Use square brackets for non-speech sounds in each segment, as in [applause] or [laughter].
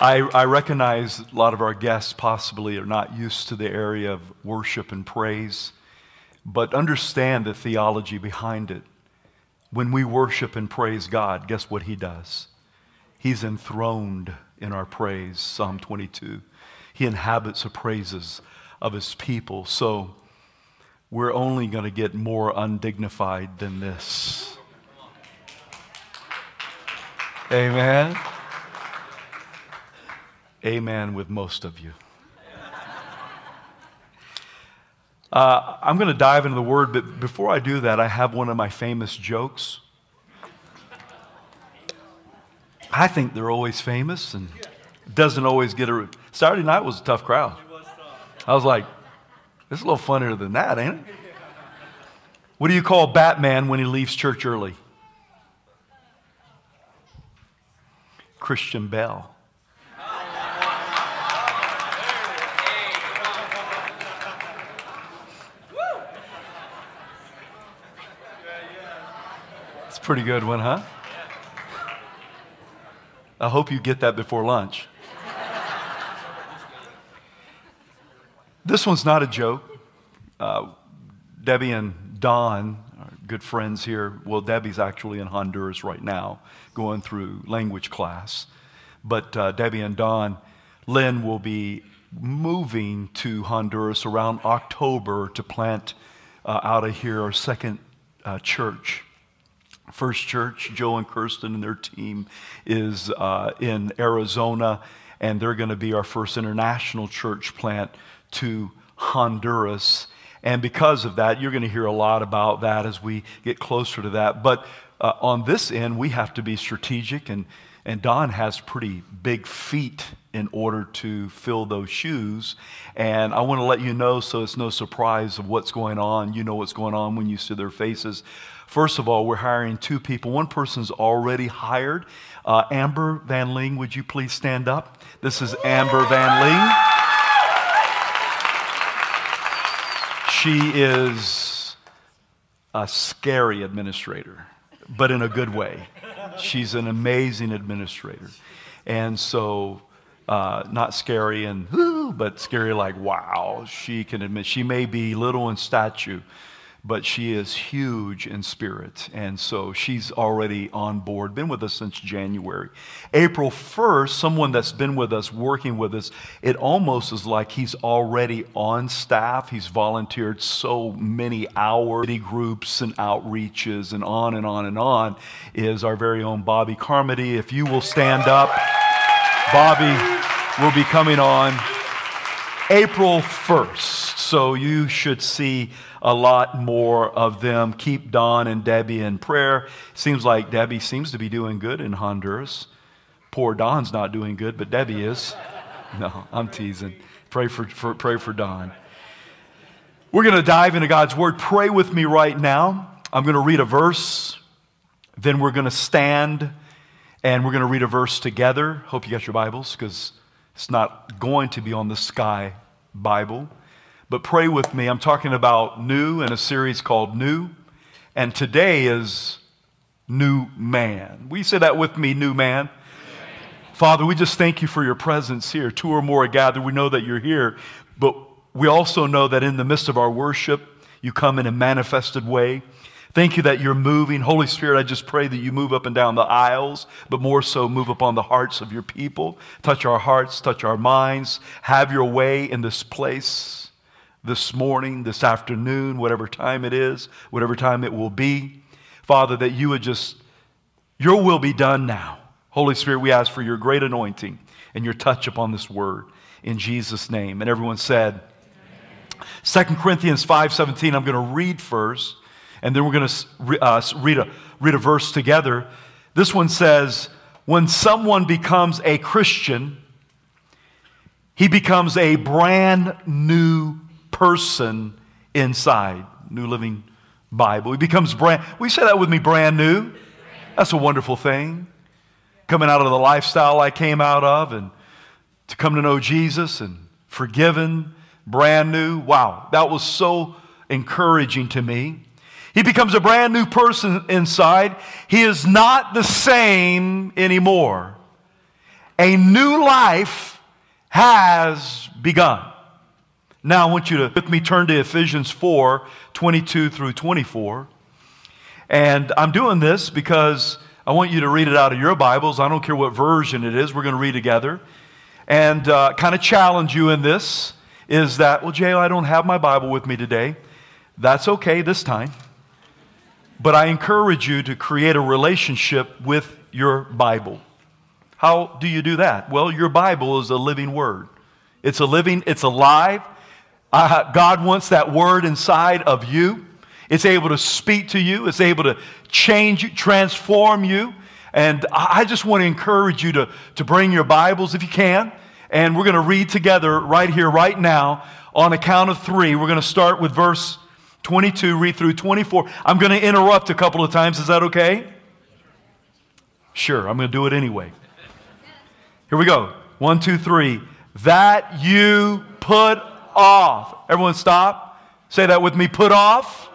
I, I recognize a lot of our guests possibly are not used to the area of worship and praise, but understand the theology behind it. When we worship and praise God, guess what He does? He's enthroned in our praise, Psalm 22. He inhabits the praises of His people. So we're only going to get more undignified than this. Amen. Amen with most of you. Uh, I'm going to dive into the word, but before I do that, I have one of my famous jokes. I think they're always famous and doesn't always get a. Saturday night was a tough crowd. I was like, it's a little funnier than that, ain't it? What do you call Batman when he leaves church early? Christian Pretty good one, huh? I hope you get that before lunch. this one's not a joke. Uh, Debbie and Don are good friends here. Well, Debbie's actually in Honduras right now, going through language class. But uh, Debbie and Don, Lynn will be moving to Honduras around October to plant uh, out of here our second uh, church. First Church, Joe and Kirsten and their team is uh, in Arizona, and they're going to be our first international church plant to Honduras. And because of that, you're going to hear a lot about that as we get closer to that. But uh, on this end, we have to be strategic, and, and Don has pretty big feet in order to fill those shoes. And I want to let you know so it's no surprise of what's going on. You know what's going on when you see their faces. First of all, we're hiring two people. One person's already hired. Uh, Amber Van Ling, would you please stand up? This is Amber Van Ling. She is a scary administrator, but in a good way. She's an amazing administrator. And so, uh, not scary and, but scary like, wow, she can admit, she may be little in stature, but she is huge in spirit. And so she's already on board, been with us since January. April 1st, someone that's been with us, working with us, it almost is like he's already on staff. He's volunteered so many hours, groups and outreaches, and on and on and on, is our very own Bobby Carmody. If you will stand up, Bobby will be coming on April 1st. So you should see a lot more of them. Keep Don and Debbie in prayer. Seems like Debbie seems to be doing good in Honduras. Poor Don's not doing good, but Debbie is. No, I'm teasing. Pray for, for pray for Don. We're going to dive into God's Word. Pray with me right now. I'm going to read a verse, then we're going to stand and we're going to read a verse together. Hope you got your Bibles because it's not going to be on the sky Bible. But pray with me. I'm talking about new in a series called New. And today is New Man. Will you say that with me, New Man? Father, we just thank you for your presence here. Two or more are gathered. We know that you're here, but we also know that in the midst of our worship, you come in a manifested way. Thank you that you're moving. Holy Spirit, I just pray that you move up and down the aisles, but more so move upon the hearts of your people. Touch our hearts, touch our minds. Have your way in this place this morning, this afternoon, whatever time it is, whatever time it will be. Father, that you would just, your will be done now. Holy Spirit, we ask for your great anointing and your touch upon this word in Jesus' name. And everyone said, 2 Corinthians 5:17, I'm going to read first, and then we're going to uh, read, a, read a verse together. This one says, When someone becomes a Christian, he becomes a brand new person inside. New Living Bible. He becomes brand, we say that with me, brand new. That's a wonderful thing. Coming out of the lifestyle I came out of and to come to know Jesus and forgiven, brand new. Wow, that was so encouraging to me. He becomes a brand new person inside. He is not the same anymore. A new life has begun. Now, I want you to, with me, turn to Ephesians 4 22 through 24. And I'm doing this because I want you to read it out of your Bibles. I don't care what version it is, we're going to read together. And uh, kind of challenge you in this is that, well, Jay, I don't have my Bible with me today. That's okay this time. But I encourage you to create a relationship with your Bible. How do you do that? Well, your Bible is a living word. It's a living, it's alive. Uh, God wants that word inside of you. It's able to speak to you. It's able to change you, transform you. And I just want to encourage you to, to bring your Bibles if you can. And we're going to read together right here, right now, on a count of three. We're going to start with verse 22, read through 24. I'm going to interrupt a couple of times. Is that okay? Sure, I'm going to do it anyway. Here we go. One, two, three. That you put off. Everyone stop. Say that with me. Put off.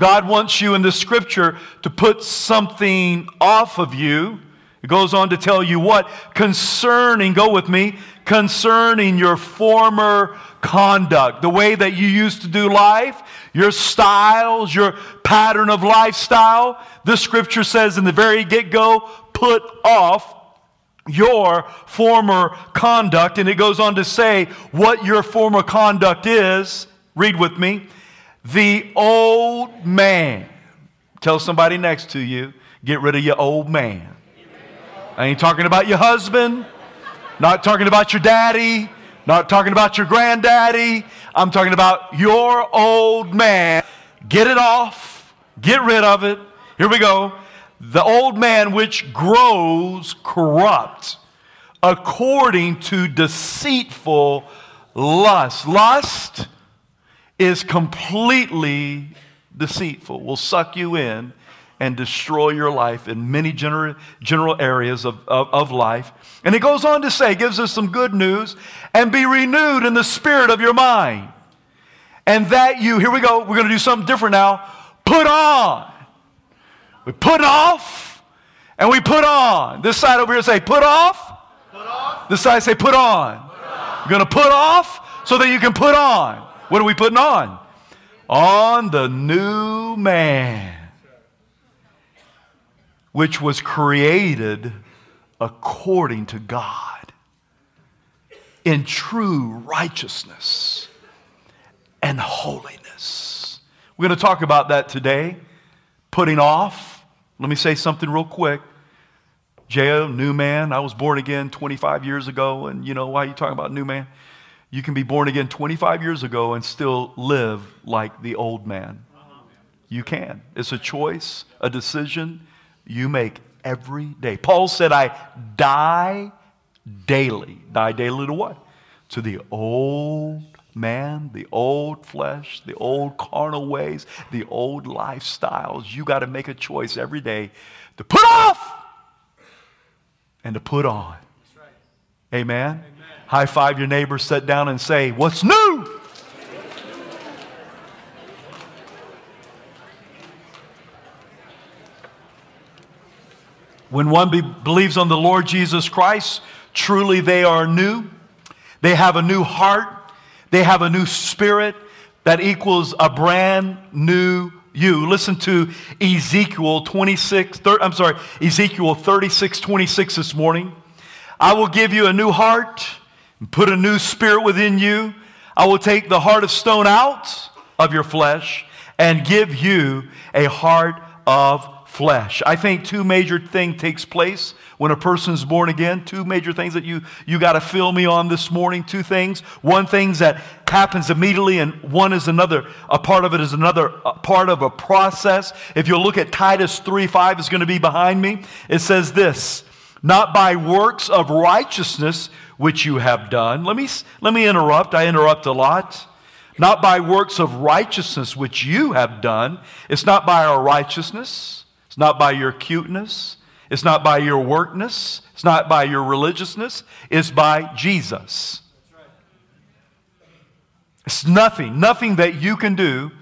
God wants you in the scripture to put something off of you. It goes on to tell you what? Concerning, go with me, concerning your former conduct, the way that you used to do life, your styles, your pattern of lifestyle. The scripture says in the very get go, put off your former conduct. And it goes on to say what your former conduct is. Read with me. The old man. Tell somebody next to you, get rid of your old man. I ain't talking about your husband, not talking about your daddy, not talking about your granddaddy. I'm talking about your old man. Get it off, get rid of it. Here we go. The old man which grows corrupt according to deceitful lust. Lust is completely deceitful, will suck you in and destroy your life in many general, general areas of, of, of life. And he goes on to say, gives us some good news, and be renewed in the spirit of your mind. And that you, here we go, we're going to do something different now. Put on. We put off and we put on. This side over here say, put off. Put off. This side say, put on. Put on. You're going to put off so that you can put on. What are we putting on? On the new man which was created according to God in true righteousness and holiness. We're going to talk about that today. Putting off. Let me say something real quick. J.O., new man. I was born again 25 years ago, and you know why you talking about new man? You can be born again 25 years ago and still live like the old man. You can. It's a choice, a decision you make every day. Paul said, I die daily. Die daily to what? To the old man, the old flesh, the old carnal ways, the old lifestyles. You got to make a choice every day to put off and to put on. Right. Amen? Amen? High five your neighbor, sit down and say, What's new? When one be- believes on the Lord Jesus Christ, truly they are new. They have a new heart. They have a new spirit that equals a brand new you. Listen to Ezekiel 26, thir- I'm sorry, Ezekiel 36, 26 this morning. I will give you a new heart and put a new spirit within you. I will take the heart of stone out of your flesh and give you a heart of flesh. I think two major things takes place when a person's born again. Two major things that you, you got to fill me on this morning. Two things. One things that happens immediately and one is another. A part of it is another part of a process. If you look at Titus 3, 5 is going to be behind me. It says this, not by works of righteousness which you have done. Let me, let me interrupt. I interrupt a lot not by works of righteousness which you have done. It's not by our righteousness. It's not by your cuteness. It's not by your workness. It's not by your religiousness. It's by Jesus. It's nothing, nothing that you can do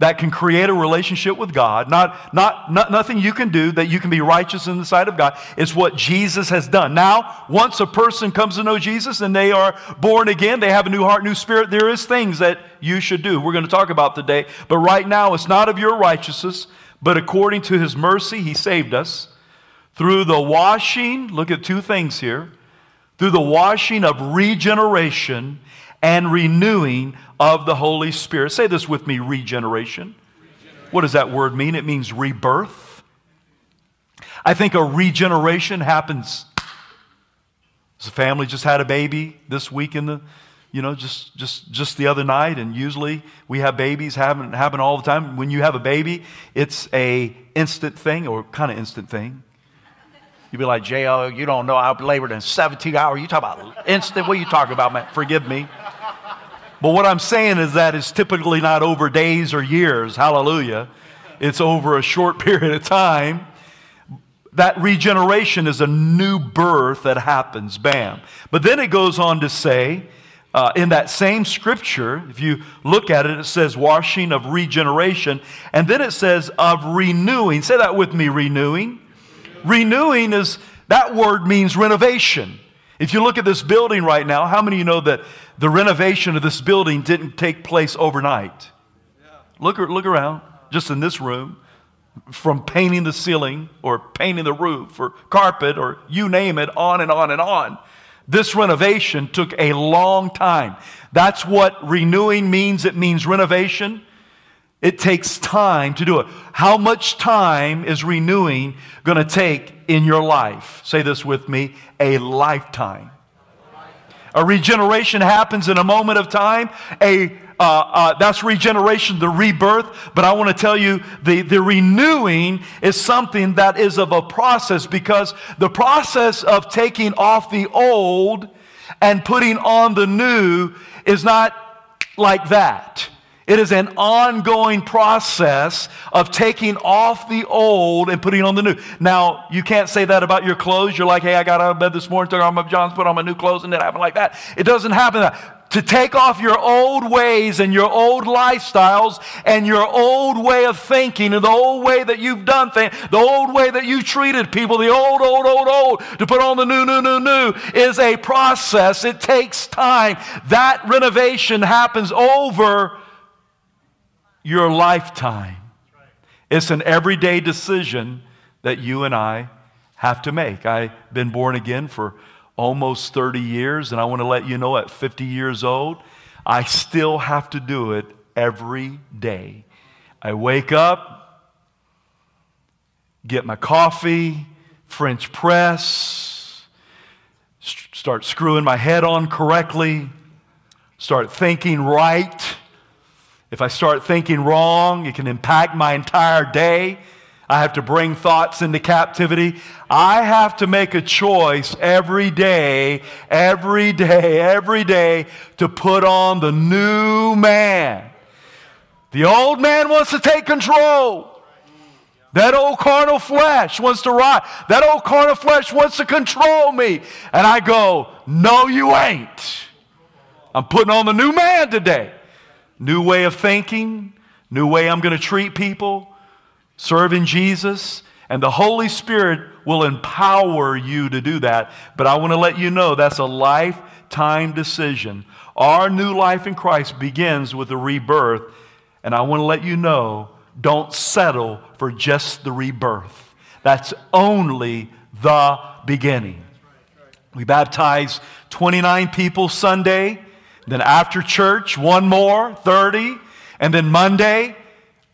that can create a relationship with God. Not, not, not, nothing you can do that you can be righteous in the sight of God. It's what Jesus has done. Now, once a person comes to know Jesus and they are born again, they have a new heart, new spirit, there is things that you should do. We're going to talk about today. But right now, it's not of your righteousness, but according to his mercy, he saved us through the washing. Look at two things here through the washing of regeneration and renewing of the Holy Spirit. Say this with me regeneration. regeneration. What does that word mean? It means rebirth. I think a regeneration happens. The family just had a baby this week in the, you know, just just just the other night, and usually we have babies happen happen all the time. When you have a baby, it's a instant thing or kind of instant thing. You'd be like, J.O., you don't know I labored in 17 hours. You talk about instant. What are you talking about, man? Forgive me. But what I'm saying is that it's typically not over days or years. Hallelujah. It's over a short [laughs] period of time. That regeneration is a new birth that happens. Bam. But then it goes on to say, uh, in that same scripture, if you look at it, it says washing of regeneration. And then it says of renewing. Say that with me renewing. Renewing is, that word means renovation. If you look at this building right now, how many of you know that the renovation of this building didn't take place overnight? Look, look around, just in this room, from painting the ceiling or painting the roof or carpet or you name it, on and on and on. This renovation took a long time. That's what renewing means. It means renovation. It takes time to do it. How much time is renewing going to take in your life? Say this with me a lifetime. A regeneration happens in a moment of time. A uh, uh, that's regeneration, the rebirth. But I want to tell you the, the renewing is something that is of a process because the process of taking off the old and putting on the new is not like that. It is an ongoing process of taking off the old and putting on the new. Now, you can't say that about your clothes. You're like, hey, I got out of bed this morning, took off my John's, put on my new clothes, and it happened like that. It doesn't happen that to take off your old ways and your old lifestyles and your old way of thinking and the old way that you've done things, the old way that you treated people, the old, old, old, old, to put on the new, new, new, new is a process. It takes time. That renovation happens over your lifetime. It's an everyday decision that you and I have to make. I've been born again for almost 30 years, and I want to let you know at 50 years old, I still have to do it every day. I wake up, get my coffee, French press, start screwing my head on correctly, start thinking right if I start thinking wrong, it can impact my entire day. I have to bring thoughts into captivity. I have to make a choice every day, every day, every day to put on the new man. The old man wants to take control. That old carnal flesh wants to ride. That old carnal flesh wants to control me. And I go, No, you ain't. I'm putting on the new man today. New way of thinking, new way I'm going to treat people, serving Jesus. And the Holy Spirit will empower you to do that. But I want to let you know that's a lifetime decision. Our new life in Christ begins with a rebirth. And I want to let you know don't settle for just the rebirth. That's only the beginning. We baptized 29 people Sunday. Then after church, one more, 30. And then Monday,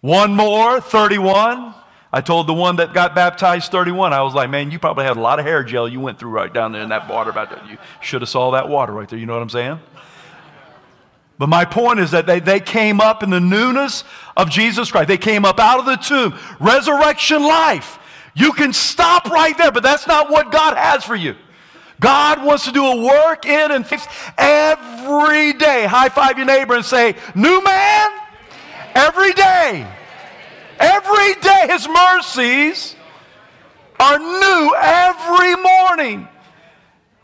one more, 31. I told the one that got baptized 31, I was like, man, you probably had a lot of hair gel you went through right down there in that water. About that. You should have saw that water right there. You know what I'm saying? But my point is that they, they came up in the newness of Jesus Christ. They came up out of the tomb. Resurrection life. You can stop right there, but that's not what God has for you. God wants to do a work in and fix every day. High five your neighbor and say, New man, every day. Every day, His mercies are new every morning.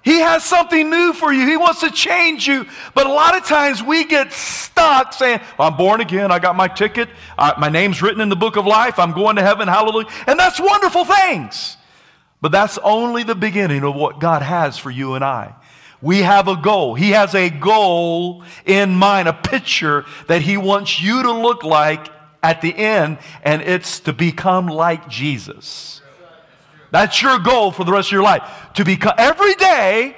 He has something new for you. He wants to change you. But a lot of times we get stuck saying, I'm born again. I got my ticket. Uh, my name's written in the book of life. I'm going to heaven. Hallelujah. And that's wonderful things. But that's only the beginning of what God has for you and I. We have a goal. He has a goal in mind, a picture that He wants you to look like at the end, and it's to become like Jesus. That's your goal for the rest of your life. To become every day,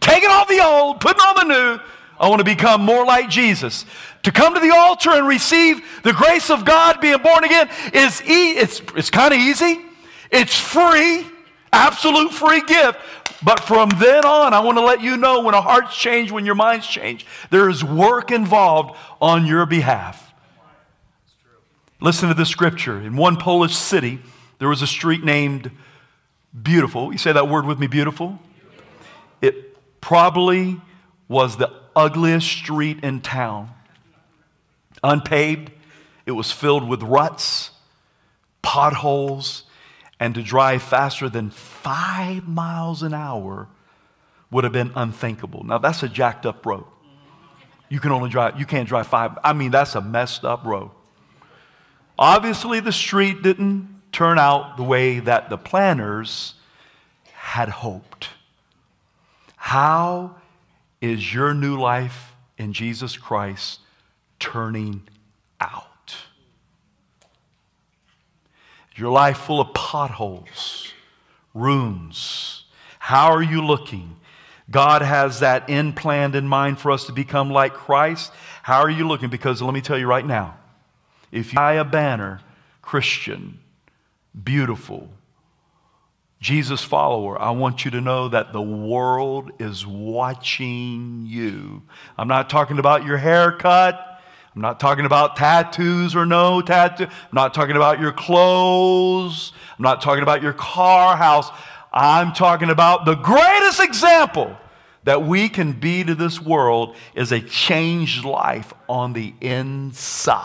taking off the old, putting on the new. I want to become more like Jesus. To come to the altar and receive the grace of God, being born again, is e- it's, it's kind of easy. It's free, absolute free gift. But from then on, I want to let you know when our hearts change, when your minds change, there is work involved on your behalf. Listen to this scripture. In one Polish city, there was a street named Beautiful. You say that word with me, beautiful? It probably was the ugliest street in town. Unpaved, it was filled with ruts, potholes, and to drive faster than five miles an hour would have been unthinkable. Now, that's a jacked up road. You can only drive, you can't drive five. I mean, that's a messed up road. Obviously, the street didn't turn out the way that the planners had hoped. How is your new life in Jesus Christ turning out? Is your life full of potholes, ruins? How are you looking? God has that end planned in mind for us to become like Christ. How are you looking? Because let me tell you right now if you buy a banner, Christian, beautiful, Jesus follower, I want you to know that the world is watching you. I'm not talking about your haircut. I'm not talking about tattoos or no tattoo. I'm not talking about your clothes. I'm not talking about your car, house. I'm talking about the greatest example that we can be to this world is a changed life on the inside.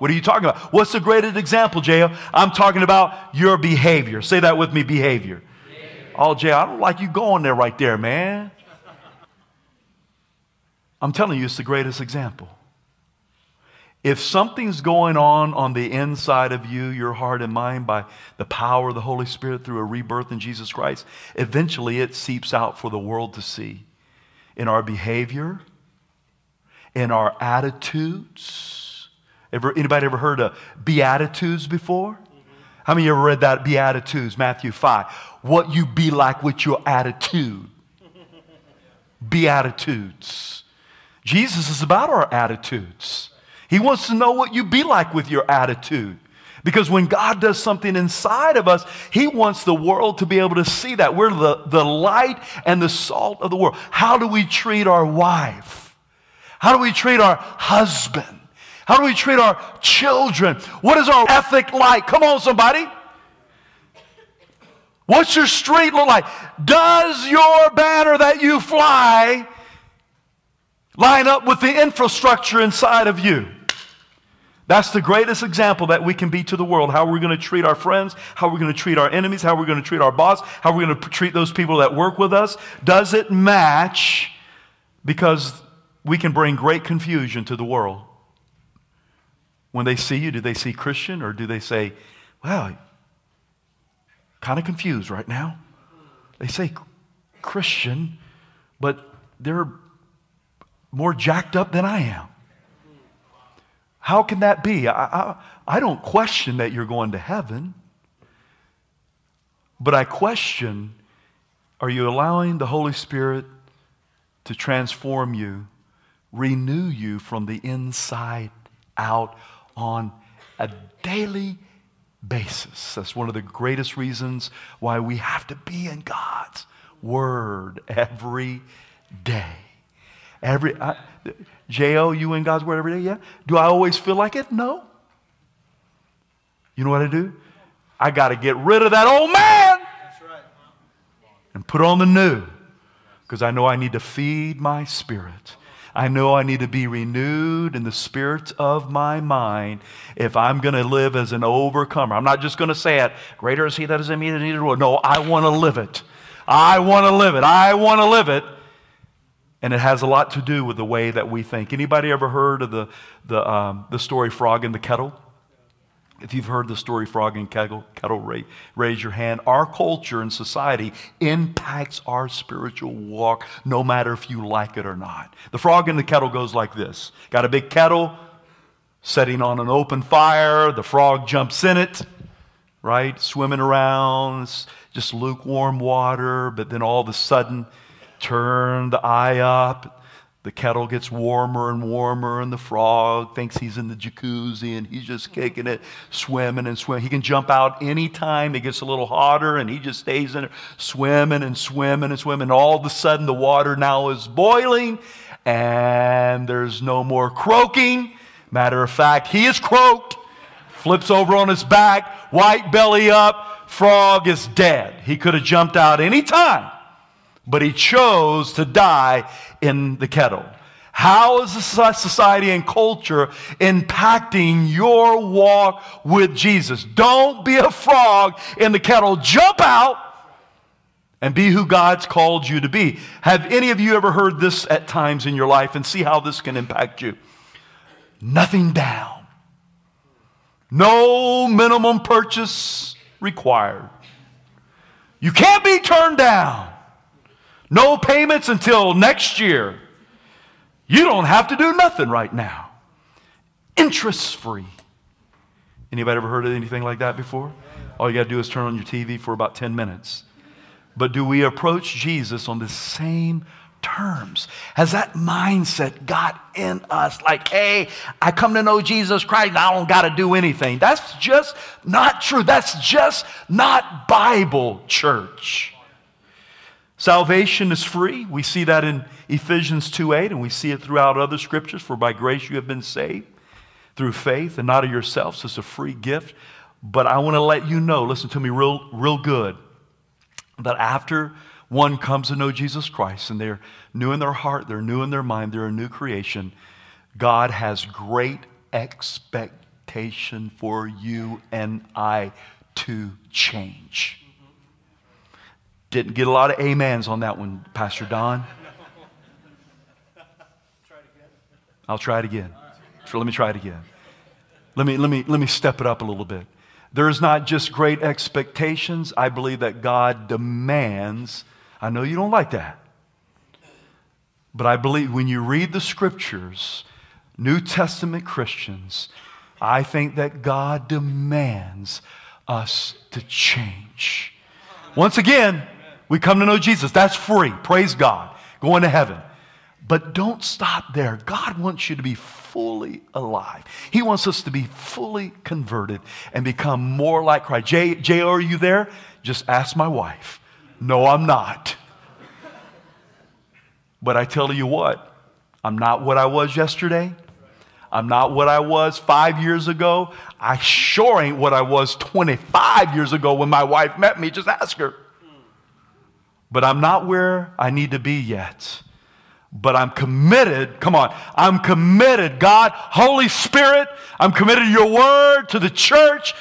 What are you talking about? What's the greatest example, J.O.? I'm talking about your behavior. Say that with me behavior. behavior. Oh, J.O., I don't like you going there right there, man. I'm telling you, it's the greatest example. If something's going on on the inside of you, your heart and mind, by the power of the Holy Spirit through a rebirth in Jesus Christ, eventually it seeps out for the world to see in our behavior, in our attitudes Ever, anybody ever heard of Beatitudes before? How many ever read that Beatitudes, Matthew 5? What you be like with your attitude. Beatitudes. Jesus is about our attitudes. He wants to know what you be like with your attitude. Because when God does something inside of us, He wants the world to be able to see that. We're the, the light and the salt of the world. How do we treat our wife? How do we treat our husband? How do we treat our children? What is our ethic like? Come on, somebody. What's your street look like? Does your banner that you fly line up with the infrastructure inside of you? That's the greatest example that we can be to the world. How we're going to treat our friends, how we're going to treat our enemies, how we're going to treat our boss, how we're going to treat those people that work with us. Does it match? Because we can bring great confusion to the world. When they see you, do they see Christian or do they say, well, kind of confused right now? They say Christian, but they're more jacked up than I am. How can that be? I, I, I don't question that you're going to heaven, but I question are you allowing the Holy Spirit to transform you, renew you from the inside out? on a daily basis. That's one of the greatest reasons why we have to be in God's Word every day. Every J.O., you in God's Word every day? Yeah. Do I always feel like it? No. You know what I do? I got to get rid of that old man and put on the new because I know I need to feed my spirit. I know I need to be renewed in the spirit of my mind if I'm going to live as an overcomer. I'm not just going to say it, greater is he that is in me than he that is in the world. No, I want to live it. I want to live it. I want to live it. And it has a lot to do with the way that we think. Anybody ever heard of the, the, um, the story Frog in the Kettle? If you've heard the story Frog in Kettle, kettle raise your hand. Our culture and society impacts our spiritual walk no matter if you like it or not. The frog in the kettle goes like this Got a big kettle setting on an open fire, the frog jumps in it, right? Swimming around, just lukewarm water, but then all of a sudden, turn the eye up, the kettle gets warmer and warmer, and the frog thinks he's in the jacuzzi and he's just kicking it, swimming and swimming. He can jump out anytime it gets a little hotter, and he just stays in it, swimming and swimming and swimming. And All of a sudden, the water now is boiling, and there's no more croaking. Matter of fact, he is croaked, flips over on his back, white belly up, frog is dead. He could have jumped out any time but he chose to die in the kettle. How is society and culture impacting your walk with Jesus? Don't be a frog in the kettle. Jump out and be who God's called you to be. Have any of you ever heard this at times in your life and see how this can impact you? Nothing down. No minimum purchase required. You can't be turned down. No payments until next year. You don't have to do nothing right now. Interest free. Anybody ever heard of anything like that before? All you got to do is turn on your TV for about 10 minutes. But do we approach Jesus on the same terms? Has that mindset got in us? Like, hey, I come to know Jesus Christ, I don't got to do anything. That's just not true. That's just not Bible church. Salvation is free. We see that in Ephesians 2 8, and we see it throughout other scriptures. For by grace you have been saved through faith and not of yourselves. It's a free gift. But I want to let you know, listen to me real, real good, that after one comes to know Jesus Christ and they're new in their heart, they're new in their mind, they're a new creation, God has great expectation for you and I to change. Didn't get a lot of amens on that one, Pastor Don. I'll try it again. So let me try it again. Let me, let, me, let me step it up a little bit. There's not just great expectations. I believe that God demands. I know you don't like that. But I believe when you read the scriptures, New Testament Christians, I think that God demands us to change. Once again, we come to know Jesus. That's free. Praise God. Going to heaven. But don't stop there. God wants you to be fully alive. He wants us to be fully converted and become more like Christ. Jay, Jay are you there? Just ask my wife. No, I'm not. But I tell you what, I'm not what I was yesterday. I'm not what I was five years ago. I sure ain't what I was 25 years ago when my wife met me. Just ask her but I'm not where I need to be yet. But I'm committed. Come on. I'm committed. God, Holy Spirit, I'm committed to your word, to the church,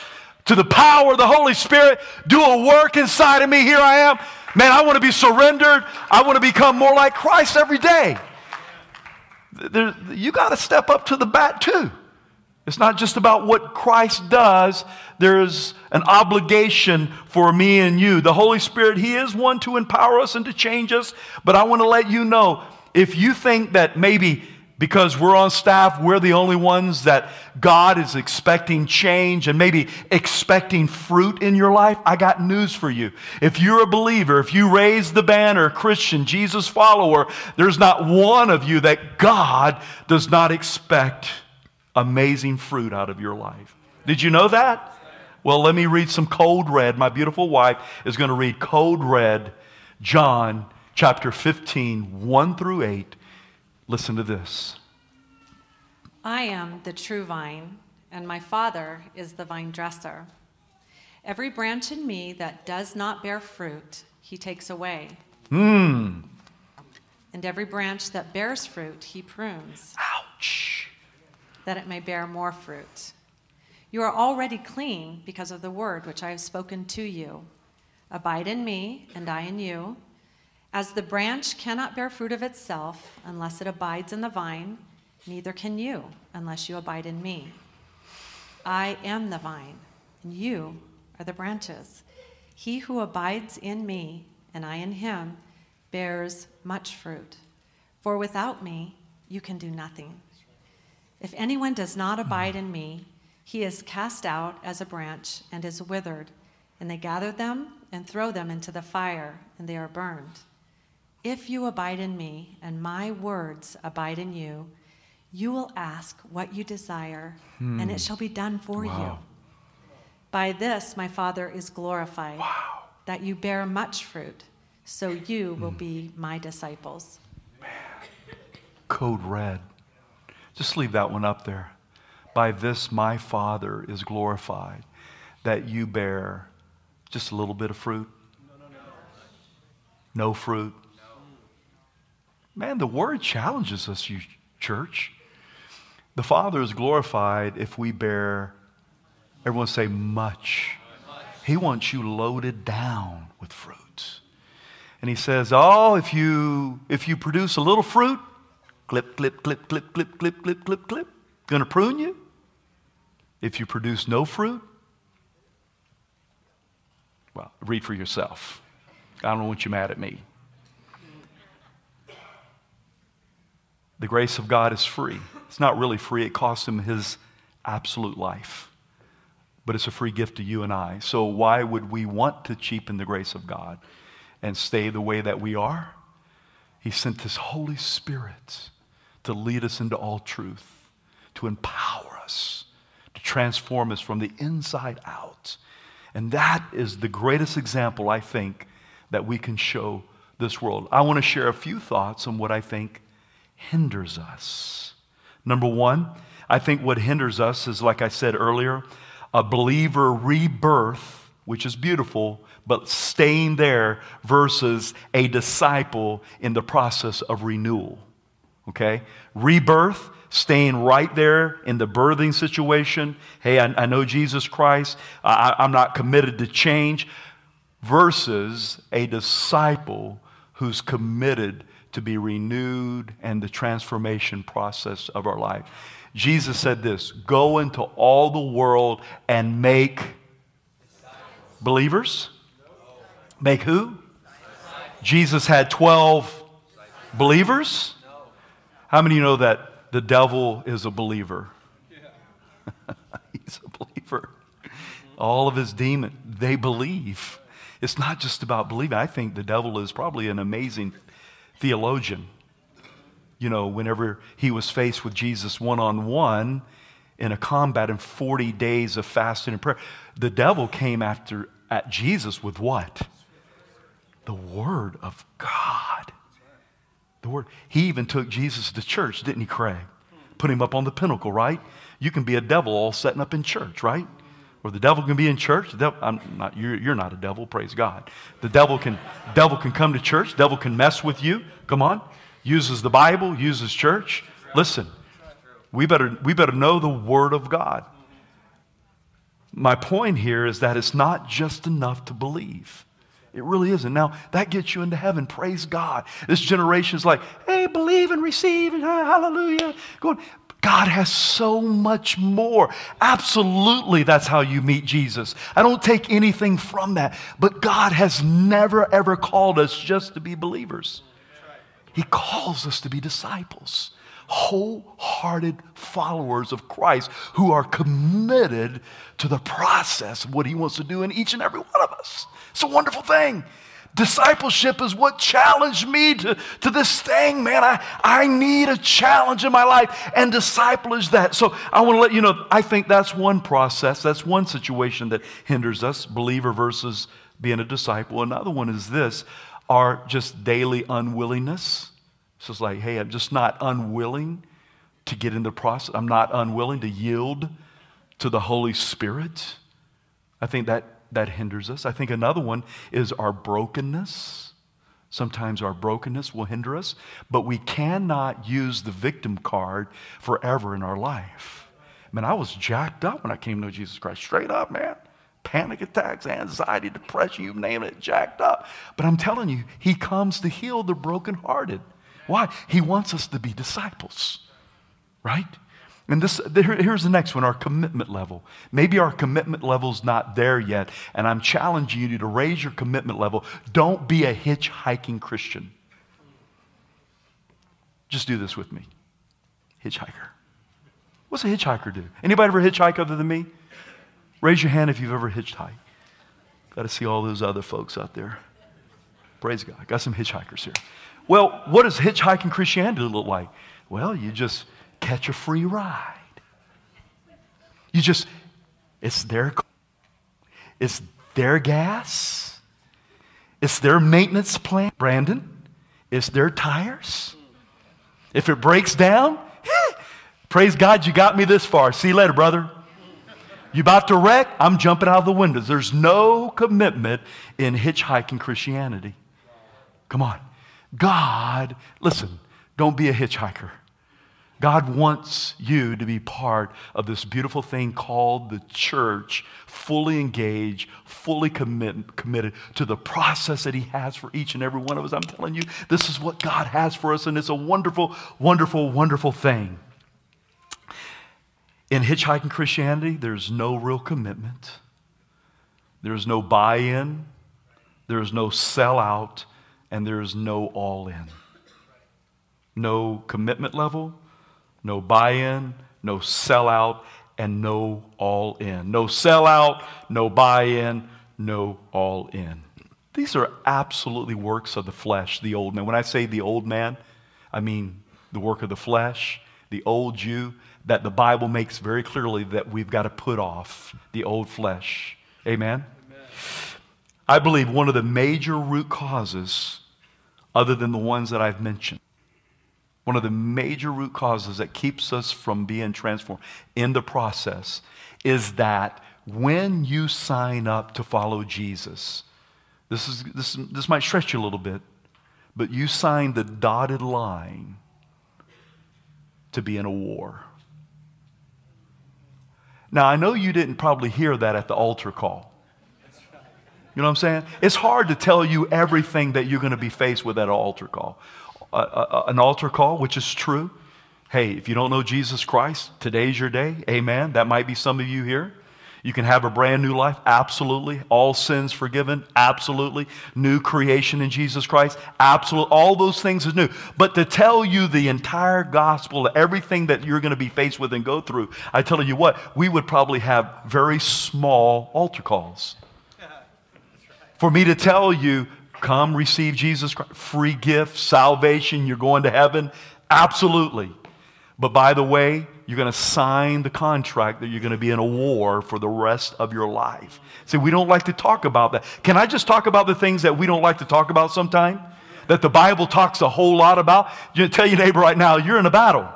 to the power of the Holy Spirit. Do a work inside of me. Here I am. Man, I want to be surrendered. I want to become more like Christ every day. There, you got to step up to the bat too. It's not just about what Christ does, there's an obligation for me and you. The Holy Spirit, He is one to empower us and to change us, but I want to let you know if you think that maybe because we're on staff, we're the only ones that God is expecting change and maybe expecting fruit in your life, I got news for you. If you're a believer, if you raise the banner, Christian, Jesus follower, there's not one of you that God does not expect amazing fruit out of your life. Did you know that? Well, let me read some code red. My beautiful wife is going to read code red, John chapter 15, 1 through 8. Listen to this. I am the true vine, and my Father is the vine dresser. Every branch in me that does not bear fruit, he takes away. Hmm. And every branch that bears fruit, he prunes. Ouch that it may bear more fruit. You are already clean because of the word which I have spoken to you. Abide in me, and I in you. As the branch cannot bear fruit of itself unless it abides in the vine, neither can you unless you abide in me. I am the vine, and you are the branches. He who abides in me, and I in him, bears much fruit. For without me, you can do nothing. If anyone does not abide in me, he is cast out as a branch and is withered, and they gather them and throw them into the fire, and they are burned. If you abide in me, and my words abide in you, you will ask what you desire, hmm. and it shall be done for wow. you. By this my Father is glorified, wow. that you bear much fruit, so you will hmm. be my disciples. Man. Code red. Just leave that one up there. By this my Father is glorified, that you bear just a little bit of fruit? No fruit? Man, the word challenges us, you church. The Father is glorified if we bear, everyone say, much. He wants you loaded down with fruit. And he says, Oh, if you if you produce a little fruit, clip, clip, clip, clip, clip, clip, clip, clip, clip, gonna prune you. If you produce no fruit, well, read for yourself. I don't want you mad at me. The grace of God is free. It's not really free, it cost him his absolute life. But it's a free gift to you and I. So, why would we want to cheapen the grace of God and stay the way that we are? He sent his Holy Spirit to lead us into all truth, to empower us, to transform us from the inside out and that is the greatest example, I think, that we can show this world. I want to share a few thoughts on what I think hinders us. Number one, I think what hinders us is, like I said earlier, a believer rebirth, which is beautiful, but staying there versus a disciple in the process of renewal. Okay? Rebirth staying right there in the birthing situation. Hey, I, I know Jesus Christ. I, I'm not committed to change. Versus a disciple who's committed to be renewed and the transformation process of our life. Jesus said this go into all the world and make believers. Make who? Jesus had 12 believers. How many of you know that the devil is a believer. Yeah. [laughs] He's a believer. All of his demons, they believe. It's not just about believing. I think the devil is probably an amazing theologian. You know, whenever he was faced with Jesus one on one in a combat in 40 days of fasting and prayer, the devil came after at Jesus with what? The word of God. The word. He even took Jesus to church, didn't he, Craig? Put him up on the pinnacle, right? You can be a devil all setting up in church, right? Or the devil can be in church. The devil, I'm not, you're, you're not a devil, praise God. The devil can, devil can come to church. Devil can mess with you. Come on. Uses the Bible, uses church. Listen, we better, we better know the Word of God. My point here is that it's not just enough to believe. It really isn't. Now, that gets you into heaven. Praise God. This generation is like, hey, believe and receive, and uh, hallelujah. Going, God has so much more. Absolutely, that's how you meet Jesus. I don't take anything from that. But God has never, ever called us just to be believers, He calls us to be disciples, wholehearted followers of Christ who are committed to the process of what He wants to do in each and every one of us. It's a wonderful thing. Discipleship is what challenged me to, to this thing, man. I, I need a challenge in my life, and disciple is that. So I want to let you know, I think that's one process, that's one situation that hinders us, believer versus being a disciple. Another one is this our just daily unwillingness. It's like, hey, I'm just not unwilling to get in the process. I'm not unwilling to yield to the Holy Spirit. I think that that hinders us. I think another one is our brokenness. Sometimes our brokenness will hinder us, but we cannot use the victim card forever in our life. Man, I was jacked up when I came to know Jesus Christ. Straight up, man. panic attacks, anxiety, depression, you name it, jacked up. But I'm telling you, He comes to heal the brokenhearted. Why? He wants us to be disciples, right? And this, here's the next one our commitment level. Maybe our commitment level's not there yet, and I'm challenging you to raise your commitment level. Don't be a hitchhiking Christian. Just do this with me. Hitchhiker. What's a hitchhiker do? Anybody ever hitchhike other than me? Raise your hand if you've ever hitchhiked. Got to see all those other folks out there. Praise God. Got some hitchhikers here. Well, what does hitchhiking Christianity look like? Well, you just catch a free ride. You just, it's their, it's their gas, it's their maintenance plan. Brandon, it's their tires. If it breaks down, [laughs] praise God you got me this far. See you later, brother. You about to wreck? I'm jumping out of the windows. There's no commitment in hitchhiking Christianity. Come on. God, listen, don't be a hitchhiker. God wants you to be part of this beautiful thing called the church, fully engaged, fully commit, committed to the process that He has for each and every one of us. I'm telling you, this is what God has for us, and it's a wonderful, wonderful, wonderful thing. In hitchhiking Christianity, there's no real commitment, there's no buy in, there's no sell out, and there's no all in. No commitment level no buy in, no sellout, and no all in. No sellout, no buy in, no all in. These are absolutely works of the flesh, the old man. When I say the old man, I mean the work of the flesh, the old Jew, that the Bible makes very clearly that we've got to put off the old flesh. Amen? Amen? I believe one of the major root causes, other than the ones that I've mentioned, one of the major root causes that keeps us from being transformed in the process is that when you sign up to follow Jesus, this, is, this, this might stretch you a little bit, but you sign the dotted line to be in a war. Now, I know you didn't probably hear that at the altar call. You know what I'm saying? It's hard to tell you everything that you're going to be faced with at an altar call a, a, an altar call, which is true. Hey, if you don't know Jesus Christ, today's your day. Amen. That might be some of you here. You can have a brand new life, absolutely. All sins forgiven, absolutely. New creation in Jesus Christ, absolutely. All those things is new. But to tell you the entire gospel, everything that you're going to be faced with and go through, I tell you what, we would probably have very small altar calls. [laughs] For me to tell you, Come receive Jesus Christ. Free gift, salvation, you're going to heaven. Absolutely. But by the way, you're going to sign the contract that you're going to be in a war for the rest of your life. See, we don't like to talk about that. Can I just talk about the things that we don't like to talk about sometime? That the Bible talks a whole lot about? You tell your neighbor right now, you're in a battle.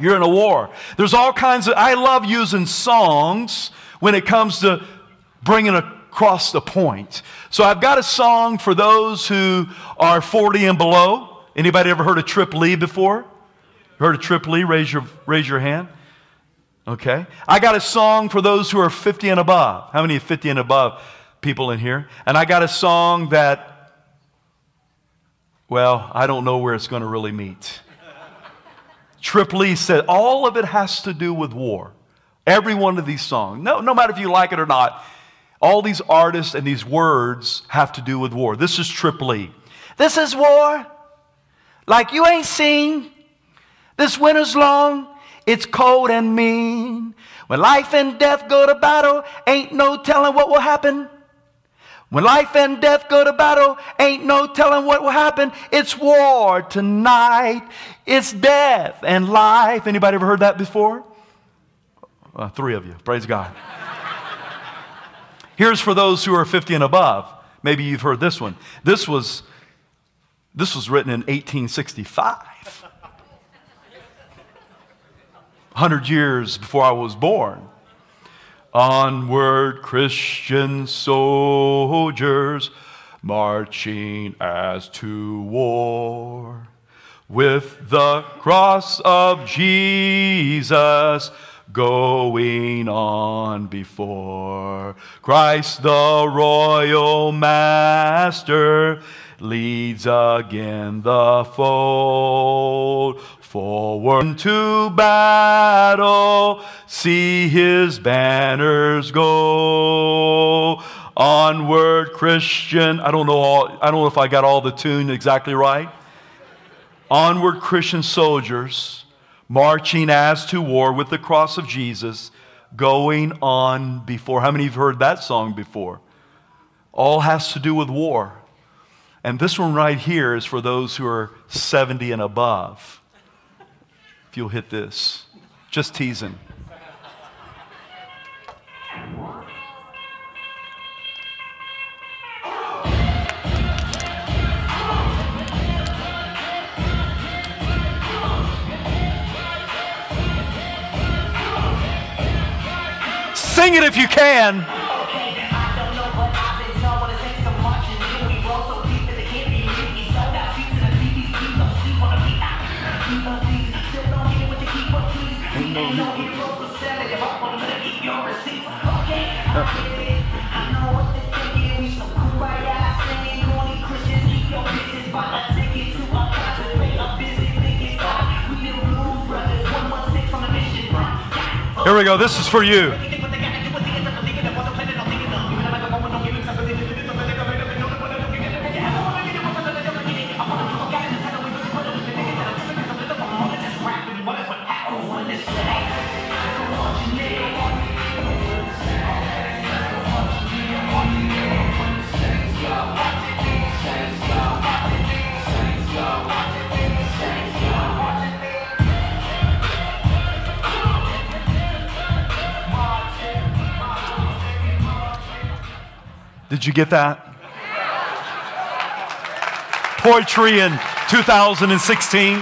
You're in a war. There's all kinds of, I love using songs when it comes to bringing a across the point. So I've got a song for those who are 40 and below. Anybody ever heard of Trip Lee before? Heard of Trip Lee? Raise your, raise your hand. Okay. I got a song for those who are 50 and above. How many 50 and above people in here? And I got a song that, well, I don't know where it's going to really meet. Trip Lee said all of it has to do with war. Every one of these songs. No, no matter if you like it or not, all these artists and these words have to do with war. This is Trip Lee. This is war like you ain't seen. This winter's long, it's cold and mean. When life and death go to battle, ain't no telling what will happen. When life and death go to battle, ain't no telling what will happen. It's war tonight. It's death and life. Anybody ever heard that before? Uh, three of you. Praise God. Here's for those who are 50 and above. Maybe you've heard this one. This was, this was written in 1865. 100 years before I was born. Onward, Christian soldiers, marching as to war. With the cross of Jesus going on before. Christ the royal master leads again the fold. Forward to battle, see his banners go. Onward, Christian. I don't know all, I don't know if I got all the tune exactly right. Onward, Christian soldiers marching as to war with the cross of Jesus, going on before. How many of you have heard that song before? All has to do with war. And this one right here is for those who are 70 and above. If you'll hit this, just teasing. Sing it if you can. Here we go. This is for you. Did you get that? Poetry in 2016.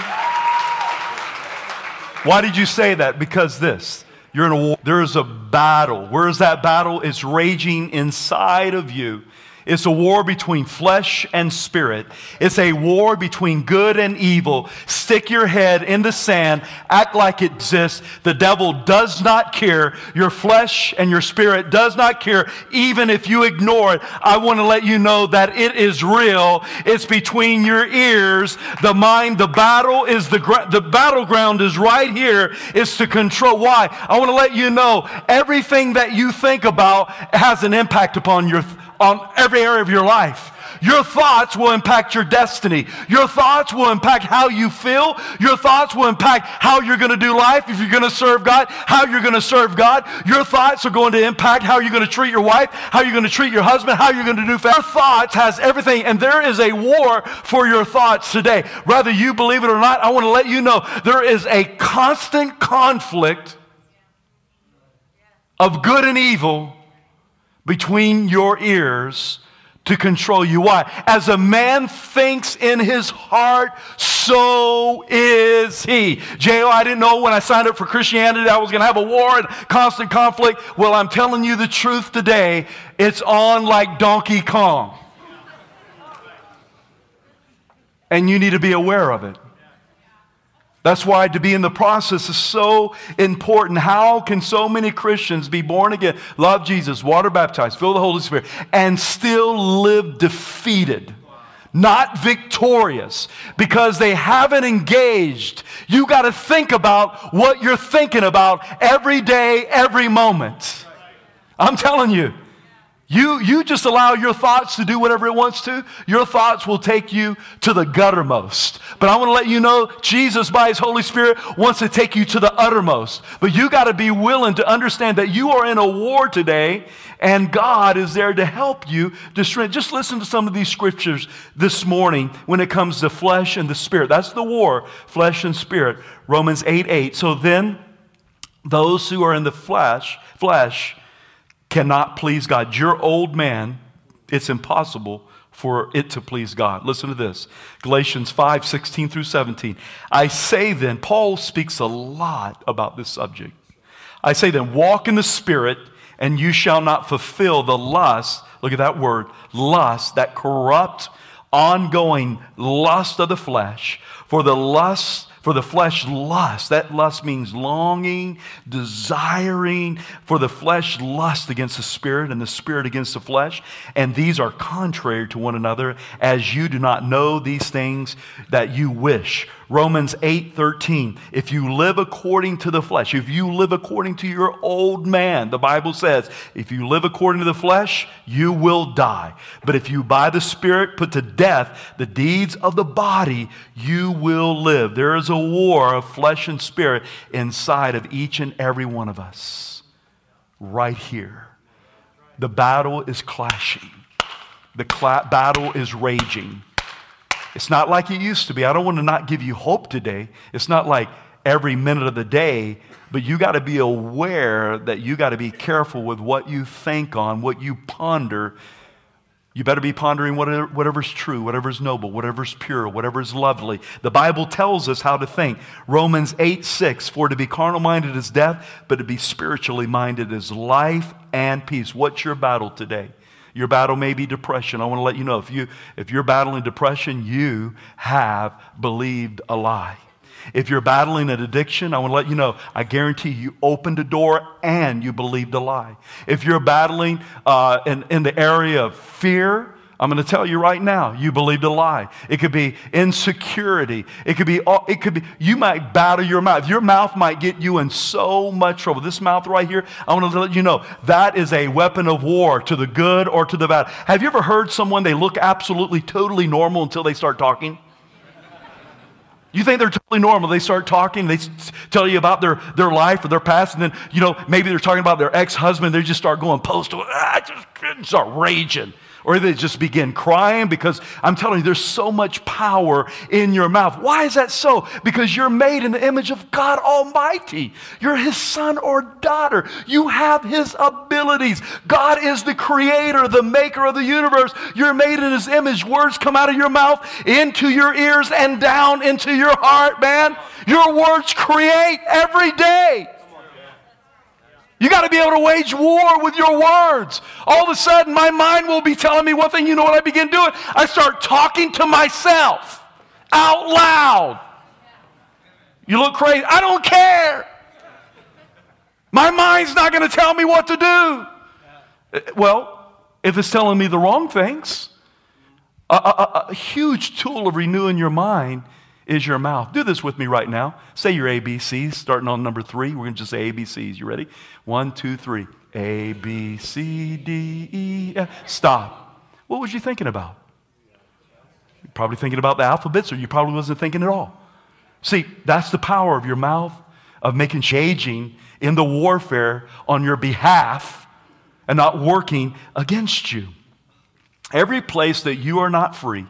Why did you say that? Because this. You're in a war. There is a battle. Where is that battle? It's raging inside of you. It's a war between flesh and spirit. It's a war between good and evil. Stick your head in the sand, act like it exists. The devil does not care. Your flesh and your spirit does not care, even if you ignore it. I want to let you know that it is real. It's between your ears, the mind. The battle is the, the battleground is right here. It's to control. Why? I want to let you know everything that you think about has an impact upon your on every area of your life. Your thoughts will impact your destiny. Your thoughts will impact how you feel. Your thoughts will impact how you're going to do life, if you're going to serve God, how you're going to serve God. Your thoughts are going to impact how you're going to treat your wife, how you're going to treat your husband, how you're going to do family. Your thoughts has everything, and there is a war for your thoughts today. Whether you believe it or not, I want to let you know there is a constant conflict of good and evil between your ears to control you. Why? As a man thinks in his heart, so is he. J.O., I didn't know when I signed up for Christianity I was going to have a war and constant conflict. Well, I'm telling you the truth today. It's on like Donkey Kong. And you need to be aware of it. That's why to be in the process is so important. How can so many Christians be born again, love Jesus, water baptized, fill the Holy Spirit, and still live defeated? Not victorious because they haven't engaged. You got to think about what you're thinking about every day, every moment. I'm telling you. You, you just allow your thoughts to do whatever it wants to, your thoughts will take you to the guttermost. But I want to let you know Jesus, by His Holy Spirit, wants to take you to the uttermost. But you got to be willing to understand that you are in a war today, and God is there to help you to strength. Just listen to some of these scriptures this morning when it comes to flesh and the spirit. That's the war, flesh and spirit. Romans 8 8. So then, those who are in the flesh, flesh, cannot please God. Your old man, it's impossible for it to please God. Listen to this Galatians 5 16 through 17. I say then, Paul speaks a lot about this subject. I say then, walk in the Spirit, and you shall not fulfill the lust. Look at that word, lust, that corrupt, ongoing lust of the flesh. For the lust For the flesh lust. That lust means longing, desiring. For the flesh lust against the spirit, and the spirit against the flesh. And these are contrary to one another, as you do not know these things that you wish. Romans 8 13. If you live according to the flesh, if you live according to your old man, the Bible says, if you live according to the flesh, you will die. But if you by the Spirit put to death the deeds of the body, you will live. There is a war of flesh and spirit inside of each and every one of us, right here. The battle is clashing, the cla- battle is raging. It's not like it used to be. I don't want to not give you hope today. It's not like every minute of the day, but you got to be aware that you got to be careful with what you think on, what you ponder. You better be pondering whatever, whatever's true, whatever's noble, whatever's pure, whatever's lovely. The Bible tells us how to think. Romans 8 6 For to be carnal minded is death, but to be spiritually minded is life and peace. What's your battle today? Your battle may be depression. I want to let you know if, you, if you're battling depression, you have believed a lie. If you're battling an addiction, I want to let you know, I guarantee you opened a door and you believed a lie. If you're battling uh, in, in the area of fear, I'm going to tell you right now, you believed a lie. It could be insecurity. It could be, it could be, you might battle your mouth. Your mouth might get you in so much trouble. This mouth right here, I want to let you know, that is a weapon of war to the good or to the bad. Have you ever heard someone, they look absolutely, totally normal until they start talking? You think they're totally normal. They start talking, they tell you about their, their life or their past, and then, you know, maybe they're talking about their ex husband. They just start going postal, ah, just start raging or they just begin crying because I'm telling you, there's so much power in your mouth. Why is that so? Because you're made in the image of God Almighty. You're His son or daughter. You have His abilities. God is the creator, the maker of the universe. You're made in His image. Words come out of your mouth into your ears and down into your heart, man. Your words create every day. You got to be able to wage war with your words. All of a sudden, my mind will be telling me one thing. You know what I begin doing? I start talking to myself out loud. You look crazy. I don't care. My mind's not going to tell me what to do. Uh, well, if it's telling me the wrong things, a, a, a huge tool of renewing your mind is your mouth. Do this with me right now. Say your ABCs, starting on number three. We're going to just say ABCs. You ready? One, two, three. A, B, C, D, E, F. Stop. What was you thinking about? You're probably thinking about the alphabets, or you probably wasn't thinking at all. See, that's the power of your mouth, of making changing in the warfare on your behalf and not working against you. Every place that you are not free,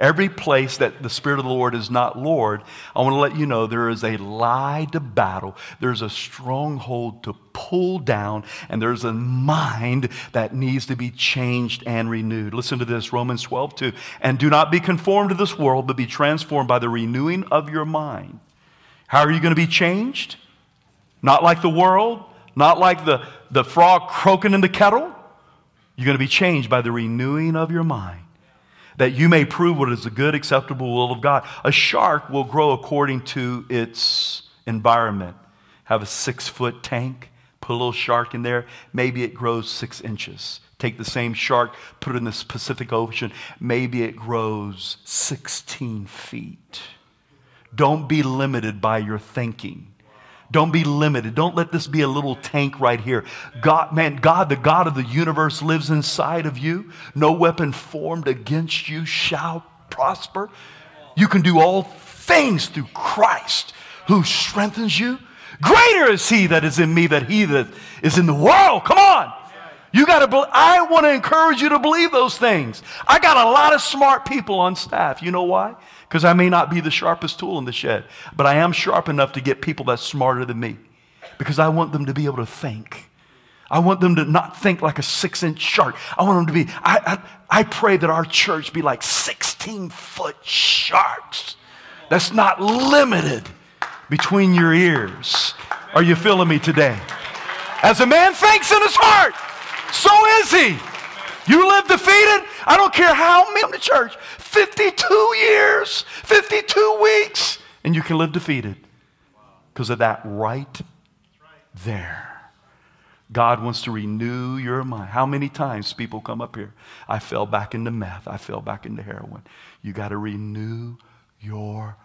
Every place that the Spirit of the Lord is not Lord, I want to let you know there is a lie to battle. There's a stronghold to pull down, and there's a mind that needs to be changed and renewed. Listen to this Romans 12, 2. And do not be conformed to this world, but be transformed by the renewing of your mind. How are you going to be changed? Not like the world, not like the, the frog croaking in the kettle. You're going to be changed by the renewing of your mind that you may prove what is the good, acceptable will of God. A shark will grow according to its environment. Have a six foot tank, put a little shark in there, maybe it grows six inches. Take the same shark, put it in the Pacific Ocean, maybe it grows 16 feet. Don't be limited by your thinking. Don't be limited. Don't let this be a little tank right here. God, man, God, the God of the universe lives inside of you. No weapon formed against you shall prosper. You can do all things through Christ who strengthens you. Greater is he that is in me than he that is in the world. Come on. You got to I want to encourage you to believe those things. I got a lot of smart people on staff. You know why? Because I may not be the sharpest tool in the shed, but I am sharp enough to get people that's smarter than me because I want them to be able to think. I want them to not think like a six inch shark. I want them to be, I, I, I pray that our church be like 16 foot sharks that's not limited between your ears. Are you feeling me today? As a man thinks in his heart, so is he. You live defeated? I don't care how many in the church. 52 years, 52 weeks. And you can live defeated because of that right there. God wants to renew your mind. How many times people come up here? I fell back into meth. I fell back into heroin. You got to renew your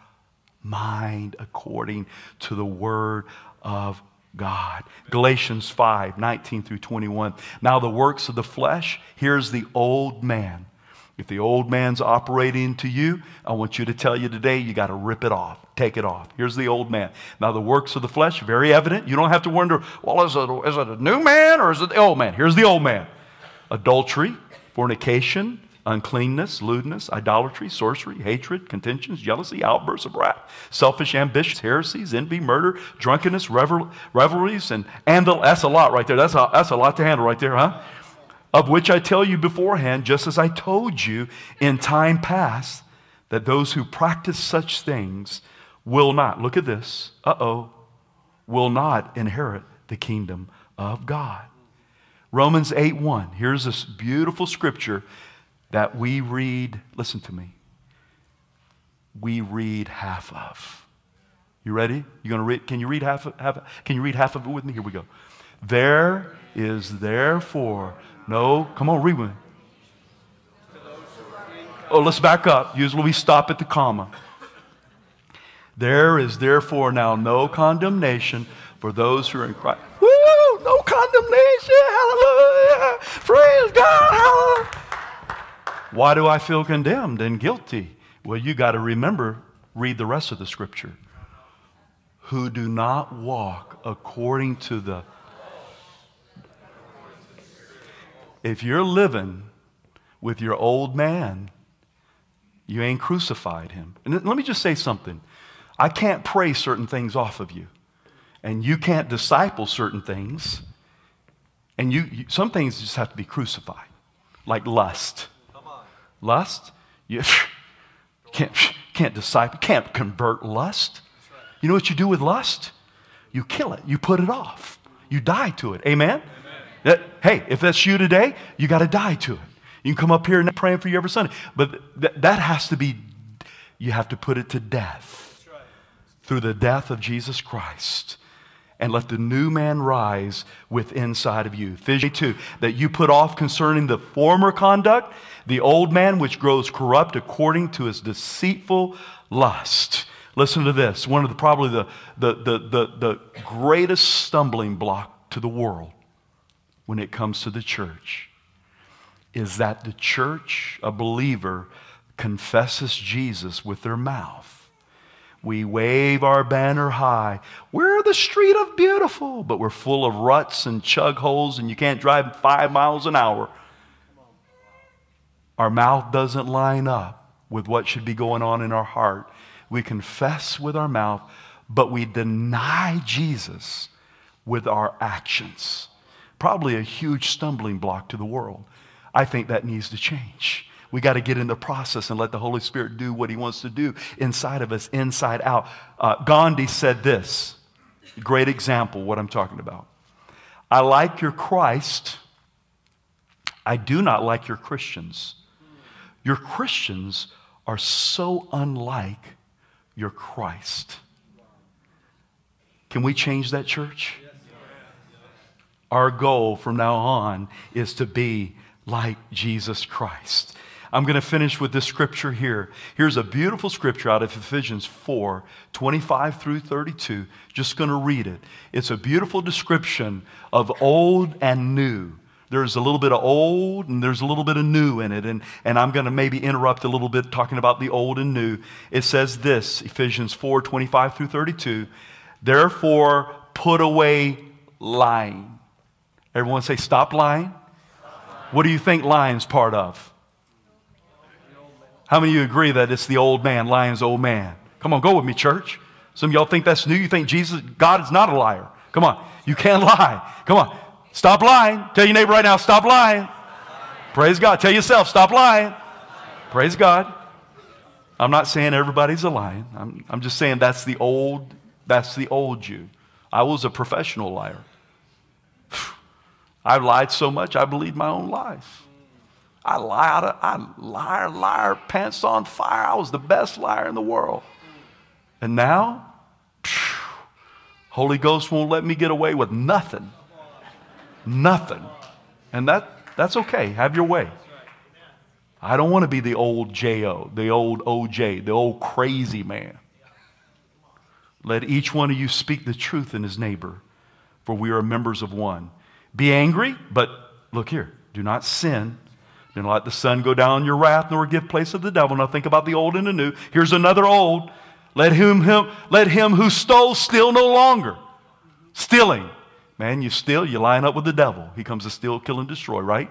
mind according to the word of God. Galatians 5 19 through 21. Now, the works of the flesh, here's the old man. If the old man's operating to you, I want you to tell you today, you got to rip it off, take it off. Here's the old man. Now, the works of the flesh, very evident. You don't have to wonder, well, is it, is it a new man or is it the old man? Here's the old man adultery, fornication, uncleanness, lewdness, idolatry, sorcery, hatred, contentions, jealousy, outbursts of wrath, selfish ambitions, heresies, envy, murder, drunkenness, revel- revelries, and, and the, that's a lot right there. That's a, that's a lot to handle right there, huh? Of which I tell you beforehand, just as I told you in time past, that those who practice such things will not, look at this, uh oh, will not inherit the kingdom of God. Romans 8 1. Here's this beautiful scripture that we read, listen to me, we read half of. You ready? You to read? Can you read half of, half? Can you read half of it with me? Here we go. There is therefore no. Come on, read with. Oh, let's back up. Usually we stop at the comma. There is therefore now no condemnation for those who are in Christ. Woo! No condemnation. Hallelujah. Praise God. Hallelujah. Why do I feel condemned and guilty? Well, you got to remember, read the rest of the scripture. Who do not walk according to the. If you're living with your old man, you ain't crucified him. And let me just say something. I can't pray certain things off of you, and you can't disciple certain things, and you, you some things just have to be crucified, like lust. Lust, you [laughs] can't, can't disciple, can't convert lust. You know what you do with lust? You kill it, you put it off, you die to it. Amen? That, hey, if that's you today, you got to die to it. You can come up here and praying for you every Sunday, but th- that has to be, you have to put it to death right. through the death of Jesus Christ and let the new man rise within inside of you. Ephesians 2, that you put off concerning the former conduct, the old man which grows corrupt according to his deceitful lust. Listen to this. One of the probably the, the, the, the, the greatest stumbling block to the world when it comes to the church is that the church, a believer, confesses Jesus with their mouth we wave our banner high. We're the street of beautiful, but we're full of ruts and chug holes, and you can't drive five miles an hour. Our mouth doesn't line up with what should be going on in our heart. We confess with our mouth, but we deny Jesus with our actions. Probably a huge stumbling block to the world. I think that needs to change. We got to get in the process and let the Holy Spirit do what He wants to do inside of us, inside out. Uh, Gandhi said this great example, what I'm talking about. I like your Christ. I do not like your Christians. Your Christians are so unlike your Christ. Can we change that, church? Our goal from now on is to be like Jesus Christ. I'm going to finish with this scripture here. Here's a beautiful scripture out of Ephesians 4 25 through 32. Just going to read it. It's a beautiful description of old and new. There's a little bit of old and there's a little bit of new in it. And, and I'm going to maybe interrupt a little bit talking about the old and new. It says this Ephesians 4 25 through 32. Therefore, put away lying. Everyone say, stop lying. What do you think lying's part of? How many of you agree that it's the old man, lion's old man? Come on, go with me, church. Some of y'all think that's new. You think Jesus, God is not a liar. Come on. You can't lie. Come on. Stop lying. Tell your neighbor right now, stop lying. Praise God. Tell yourself, stop lying. Praise God. I'm not saying everybody's a lion. I'm, I'm just saying that's the old, that's the old you. I was a professional liar. I lied so much I believed my own lies. I lied. I liar, liar, pants on fire. I was the best liar in the world. And now, phew, Holy Ghost won't let me get away with nothing. Nothing. And that, that's okay. Have your way. I don't want to be the old J.O., the old OJ, the old crazy man. Let each one of you speak the truth in his neighbor, for we are members of one. Be angry, but look here, do not sin. Do not let the sun go down your wrath, nor give place to the devil. Now think about the old and the new. Here's another old. Let him, him, let him who stole steal no longer. Stealing. Man, you steal, you line up with the devil. He comes to steal, kill, and destroy, right?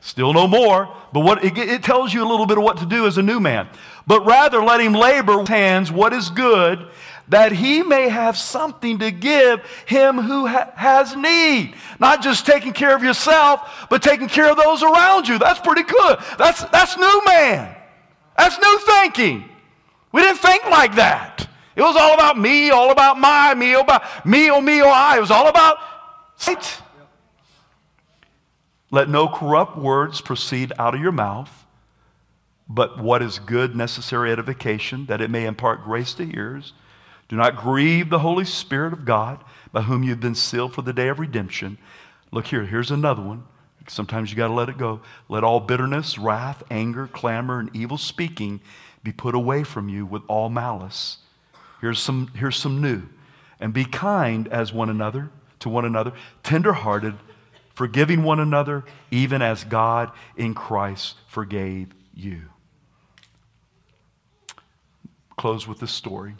Still no more, but what it, it, tells you a little bit of what to do as a new man. But rather let him labor hands what is good, that he may have something to give him who ha- has need. Not just taking care of yourself, but taking care of those around you. That's pretty good. That's, that's new man. That's new thinking. We didn't think like that. It was all about me, all about my, me, oh, about me, oh, me, oh, I. It was all about sight. Let no corrupt words proceed out of your mouth, but what is good, necessary edification, that it may impart grace to ears. Do not grieve the Holy Spirit of God, by whom you've been sealed for the day of redemption. Look here, here's another one. Sometimes you got to let it go. Let all bitterness, wrath, anger, clamor, and evil speaking be put away from you with all malice. Here's some, here's some new. And be kind as one another to one another, tenderhearted, forgiving one another, even as God in Christ forgave you. Close with this story.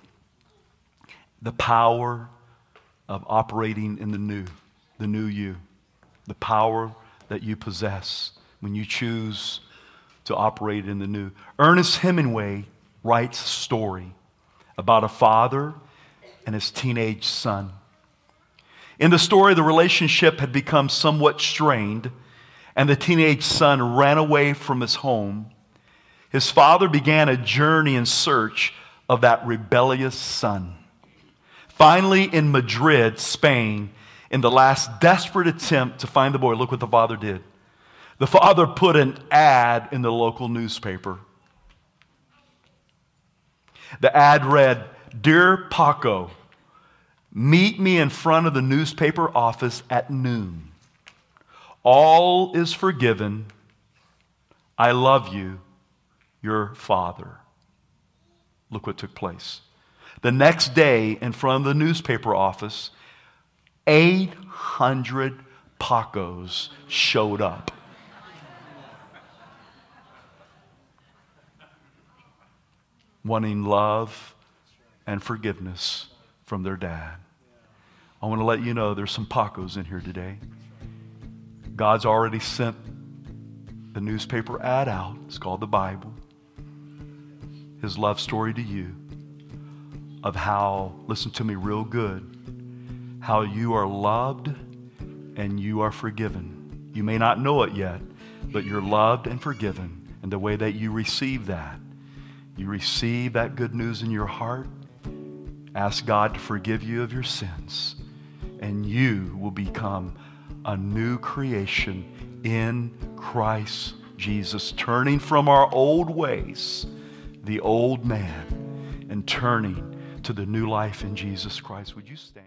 The power of operating in the new, the new you, the power that you possess when you choose to operate in the new. Ernest Hemingway writes a story about a father and his teenage son. In the story, the relationship had become somewhat strained, and the teenage son ran away from his home. His father began a journey in search of that rebellious son. Finally, in Madrid, Spain, in the last desperate attempt to find the boy, look what the father did. The father put an ad in the local newspaper. The ad read, Dear Paco, meet me in front of the newspaper office at noon. All is forgiven. I love you, your father. Look what took place. The next day, in front of the newspaper office, 800 Pacos showed up. wanting love and forgiveness from their dad. I want to let you know there's some Pacos in here today. God's already sent the newspaper ad out. It's called the Bible. His love story to you of how, listen to me real good, how you are loved and you are forgiven. You may not know it yet, but you're loved and forgiven. And the way that you receive that you receive that good news in your heart, ask God to forgive you of your sins, and you will become a new creation in Christ Jesus, turning from our old ways, the old man, and turning to the new life in Jesus Christ. Would you stand?